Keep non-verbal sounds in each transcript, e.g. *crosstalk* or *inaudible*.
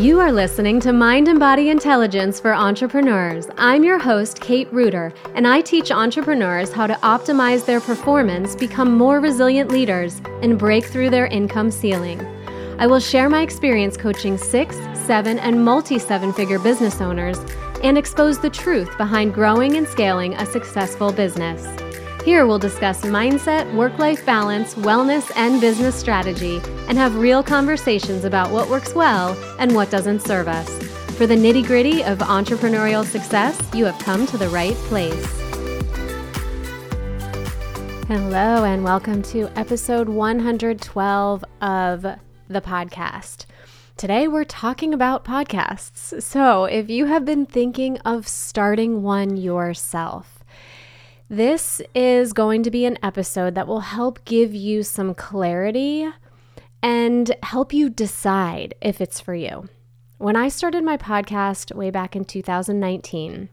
You are listening to Mind and Body Intelligence for Entrepreneurs. I'm your host, Kate Reuter, and I teach entrepreneurs how to optimize their performance, become more resilient leaders, and break through their income ceiling. I will share my experience coaching six, seven, and multi seven figure business owners and expose the truth behind growing and scaling a successful business. Here we'll discuss mindset, work life balance, wellness, and business strategy, and have real conversations about what works well and what doesn't serve us. For the nitty gritty of entrepreneurial success, you have come to the right place. Hello, and welcome to episode 112 of the podcast. Today, we're talking about podcasts. So, if you have been thinking of starting one yourself, this is going to be an episode that will help give you some clarity and help you decide if it's for you. When I started my podcast way back in 2019,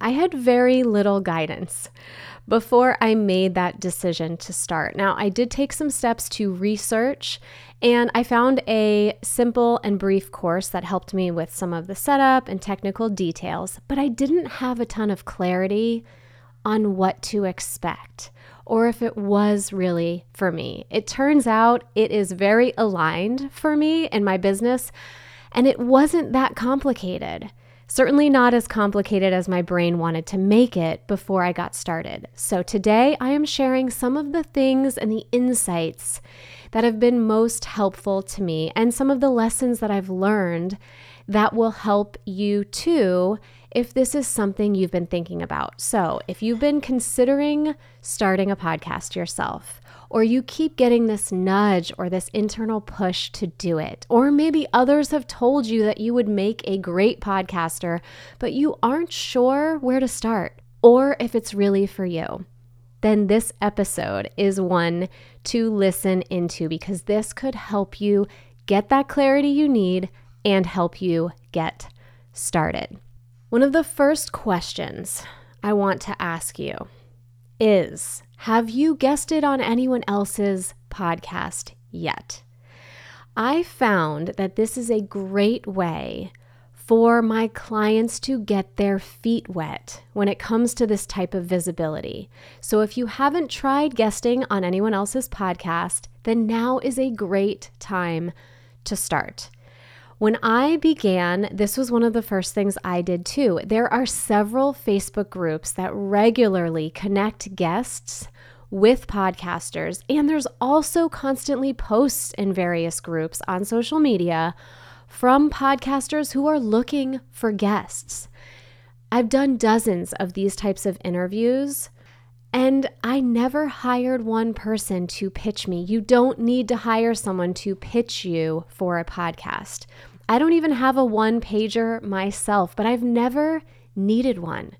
I had very little guidance before I made that decision to start. Now, I did take some steps to research and I found a simple and brief course that helped me with some of the setup and technical details, but I didn't have a ton of clarity on what to expect or if it was really for me. It turns out it is very aligned for me and my business, and it wasn't that complicated. Certainly not as complicated as my brain wanted to make it before I got started. So, today I am sharing some of the things and the insights that have been most helpful to me and some of the lessons that I've learned that will help you too if this is something you've been thinking about. So, if you've been considering starting a podcast yourself, or you keep getting this nudge or this internal push to do it, or maybe others have told you that you would make a great podcaster, but you aren't sure where to start or if it's really for you, then this episode is one to listen into because this could help you get that clarity you need and help you get started. One of the first questions I want to ask you is Have you guested on anyone else's podcast yet? I found that this is a great way for my clients to get their feet wet when it comes to this type of visibility. So, if you haven't tried guesting on anyone else's podcast, then now is a great time to start. When I began, this was one of the first things I did too. There are several Facebook groups that regularly connect guests with podcasters, and there's also constantly posts in various groups on social media from podcasters who are looking for guests. I've done dozens of these types of interviews. And I never hired one person to pitch me. You don't need to hire someone to pitch you for a podcast. I don't even have a one pager myself, but I've never needed one.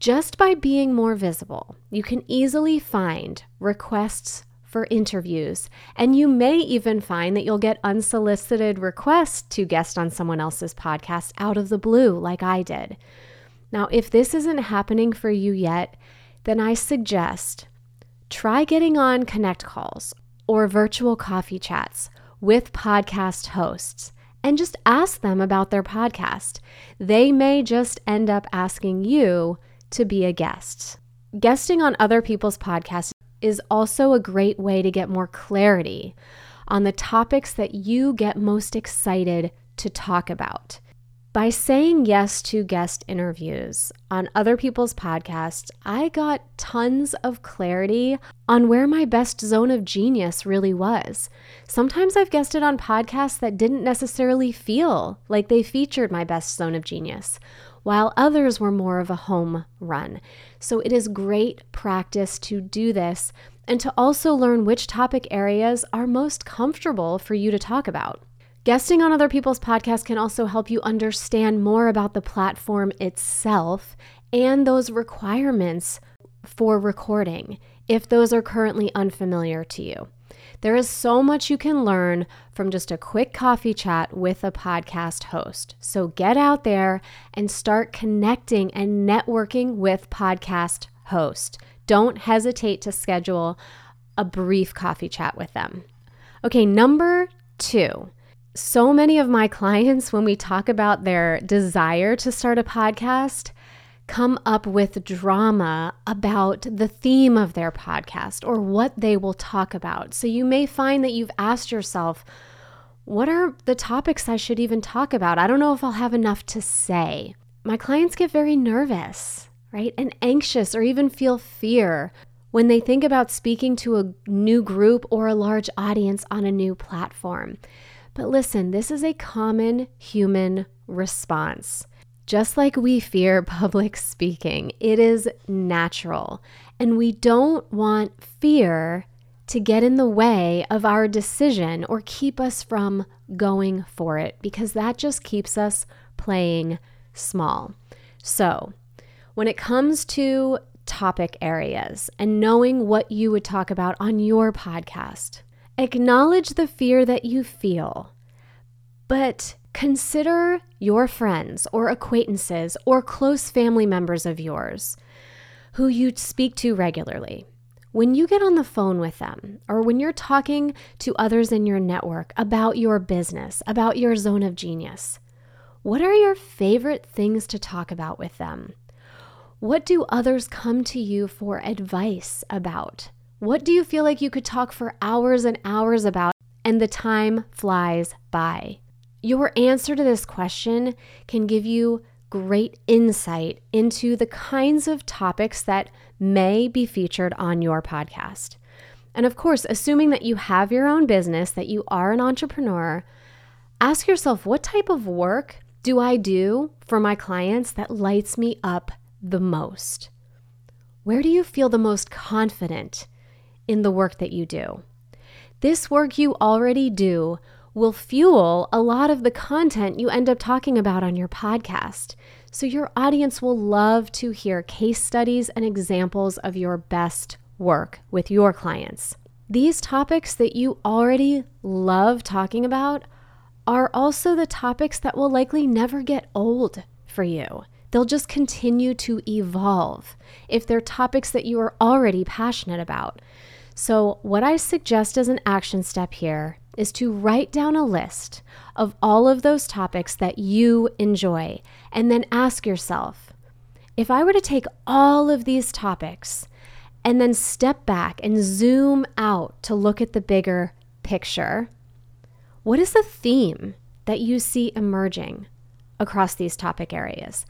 Just by being more visible, you can easily find requests for interviews, and you may even find that you'll get unsolicited requests to guest on someone else's podcast out of the blue, like I did. Now, if this isn't happening for you yet, then I suggest try getting on connect calls or virtual coffee chats with podcast hosts and just ask them about their podcast. They may just end up asking you to be a guest. Guesting on other people's podcasts is also a great way to get more clarity on the topics that you get most excited to talk about. By saying yes to guest interviews on other people's podcasts, I got tons of clarity on where my best zone of genius really was. Sometimes I've guested on podcasts that didn't necessarily feel like they featured my best zone of genius, while others were more of a home run. So it is great practice to do this and to also learn which topic areas are most comfortable for you to talk about. Guesting on other people's podcasts can also help you understand more about the platform itself and those requirements for recording if those are currently unfamiliar to you. There is so much you can learn from just a quick coffee chat with a podcast host. So get out there and start connecting and networking with podcast hosts. Don't hesitate to schedule a brief coffee chat with them. Okay, number two so many of my *laughs* clients, when we talk about their desire to start a podcast, come up with drama about the theme of their podcast or what they will talk about. So you may find that you've asked yourself, what are the topics I should even talk about? I don't know if I'll have enough to say. My clients get very nervous, right? And anxious or even feel fear when they think about speaking to a new group or a large audience on a new platform. But listen, this is a common human response. Just like we fear *laughs* public speaking, it is natural. And we don't want fear to get in the way of our decision or keep us from going for it because that just keeps us playing small. So, when it comes to topic areas and knowing what you would talk about on your podcast. Acknowledge the fear that you feel, but consider your friends or acquaintances or close family members of yours who you speak to regularly. When you get on the phone with them, or when you're talking to others in your network about your business, about your zone of genius, what are your favorite things to talk about with them? What do others come to you for advice about? What do you feel like you could talk for hours and hours about and the time flies by? Your answer to this question can give you great insight into the kinds of topics that may be featured on your podcast. And of course, assuming that you have your own business, that you are an entrepreneur, ask yourself what type of work do I do for my clients that lights me up the most? Where do you feel the most confident in the work that you do? This work you already do will fuel a lot of the content you end up talking about on your podcast. So, your audience will love to hear case studies and examples of your best work with your clients. These topics that you already love talking about are also the topics that will likely never get old for you. They'll just continue to evolve if they're topics that you are already passionate about. So, what I suggest as an action step here is to write down a list of all of those topics that you enjoy and then ask yourself if I were to take all of these topics and then step back and zoom out to look at the bigger picture, what is the theme that you see emerging across these topic areas?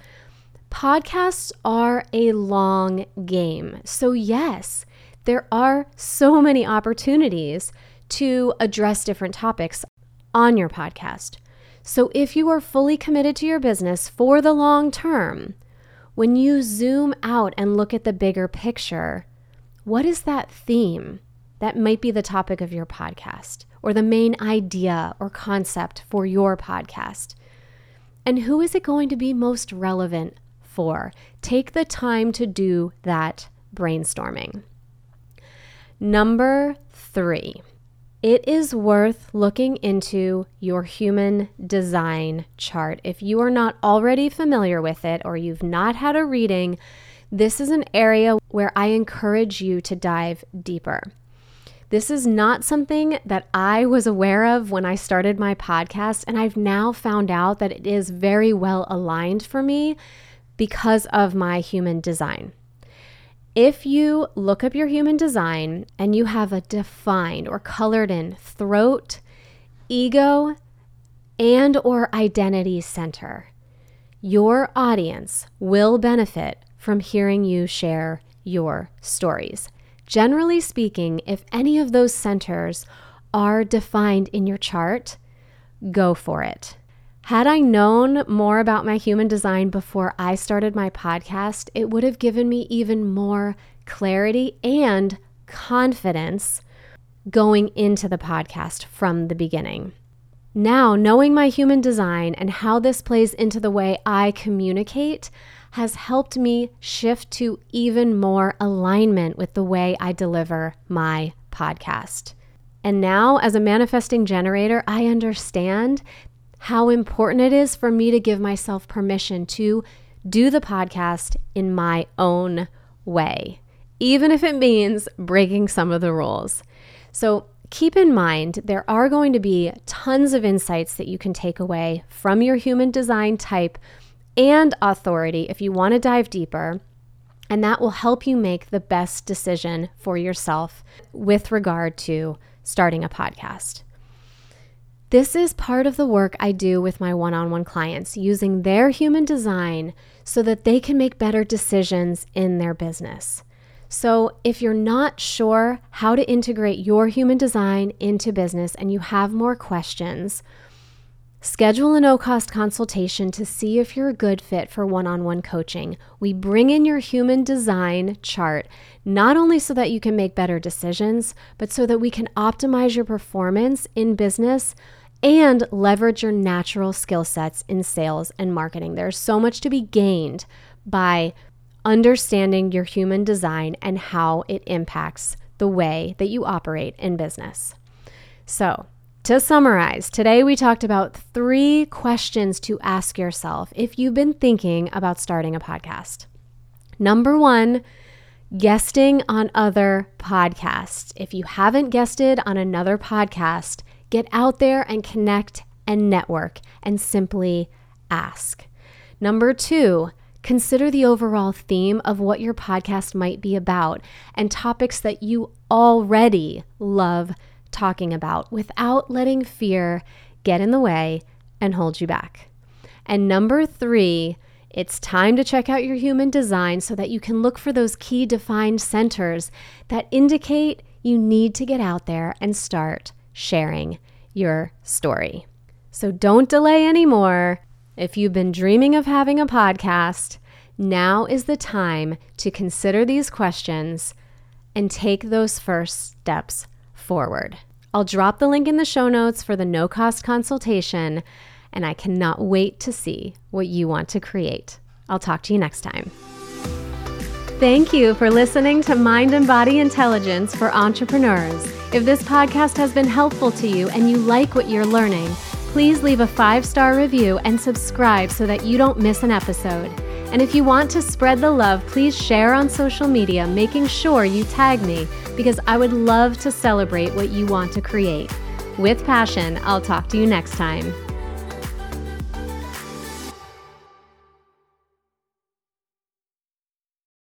podcasts are a long game. So, yes, there are so many opportunities to address different topics on your podcast. So, if you are fully committed to your business for the long term, when you zoom out and look at the bigger picture, what is that theme that might be the topic of your podcast or the main idea or concept for your podcast? And who is it going to be most relevant for. Take the time to do that brainstorming. Number three, it is worth looking into your human design chart. If you are not already familiar with it or you've not had a reading, this is an area where I encourage you to dive deeper. This is not something that I was aware of when I started my podcast, and I've now found out that it is very well aligned for me because of my human design. If you look up your human design and you have a defined or colored in throat, ego, and or identity center, your audience will benefit from hearing you share your stories. Generally speaking, if any of those centers are defined in your chart, go for it. Had I known more about my human design before I started my podcast, it would have given me even more clarity and confidence going into the podcast from the beginning. Now, knowing my human design and how this plays into the way I communicate has helped me shift to even more alignment with the way I deliver my podcast. And now, as a manifesting generator, I understand how important it is for me to give myself permission to do the podcast in my own way, even if it means breaking some of the rules. So, keep in mind there are going to be tons of insights that you can take away from your human design type and authority if you want to dive deeper. And that will help you make the best decision for yourself with regard to starting a podcast. This is part of the work I do with my one on one clients, using their human design so that they can make better decisions in their business. So, if you're not sure how to integrate your human design into business and you have more questions, Schedule a no cost consultation to see if you're a good fit for one on one coaching. We bring in your human design chart, not only so that you can make better decisions, but so that we can optimize your performance in business and leverage your natural skill sets in sales and marketing. There's so much to be gained by understanding your human design and how it impacts the way that you operate in business. So, to summarize, today we talked about three questions to ask yourself if you've been thinking about starting a podcast. Number one, guesting on other podcasts. If you haven't guested on another podcast, get out there and connect and network and simply ask. Number two, consider the overall theme of what your podcast might be about and topics that you already love talking about without letting fear get in the way and hold you back. And number three, it's time to check out your human design so that you can look for those key defined centers that indicate you need to get out there and start sharing your story. So don't delay anymore. If you've been dreaming of having a podcast, now is the time to consider these questions and take those first steps forward. I'll drop the link in the show notes for the no cost consultation, and I cannot wait to see what you want to create. I'll talk to you next time. Thank you for listening to Mind and Body Intelligence for Entrepreneurs. If this podcast has been helpful to you and you like what you're learning, please leave a five star review and subscribe so that you don't miss an episode. And if you want to spread the love, please share on social media, making sure you tag me because I would love to celebrate what you want to create. With passion, I'll talk to you next time.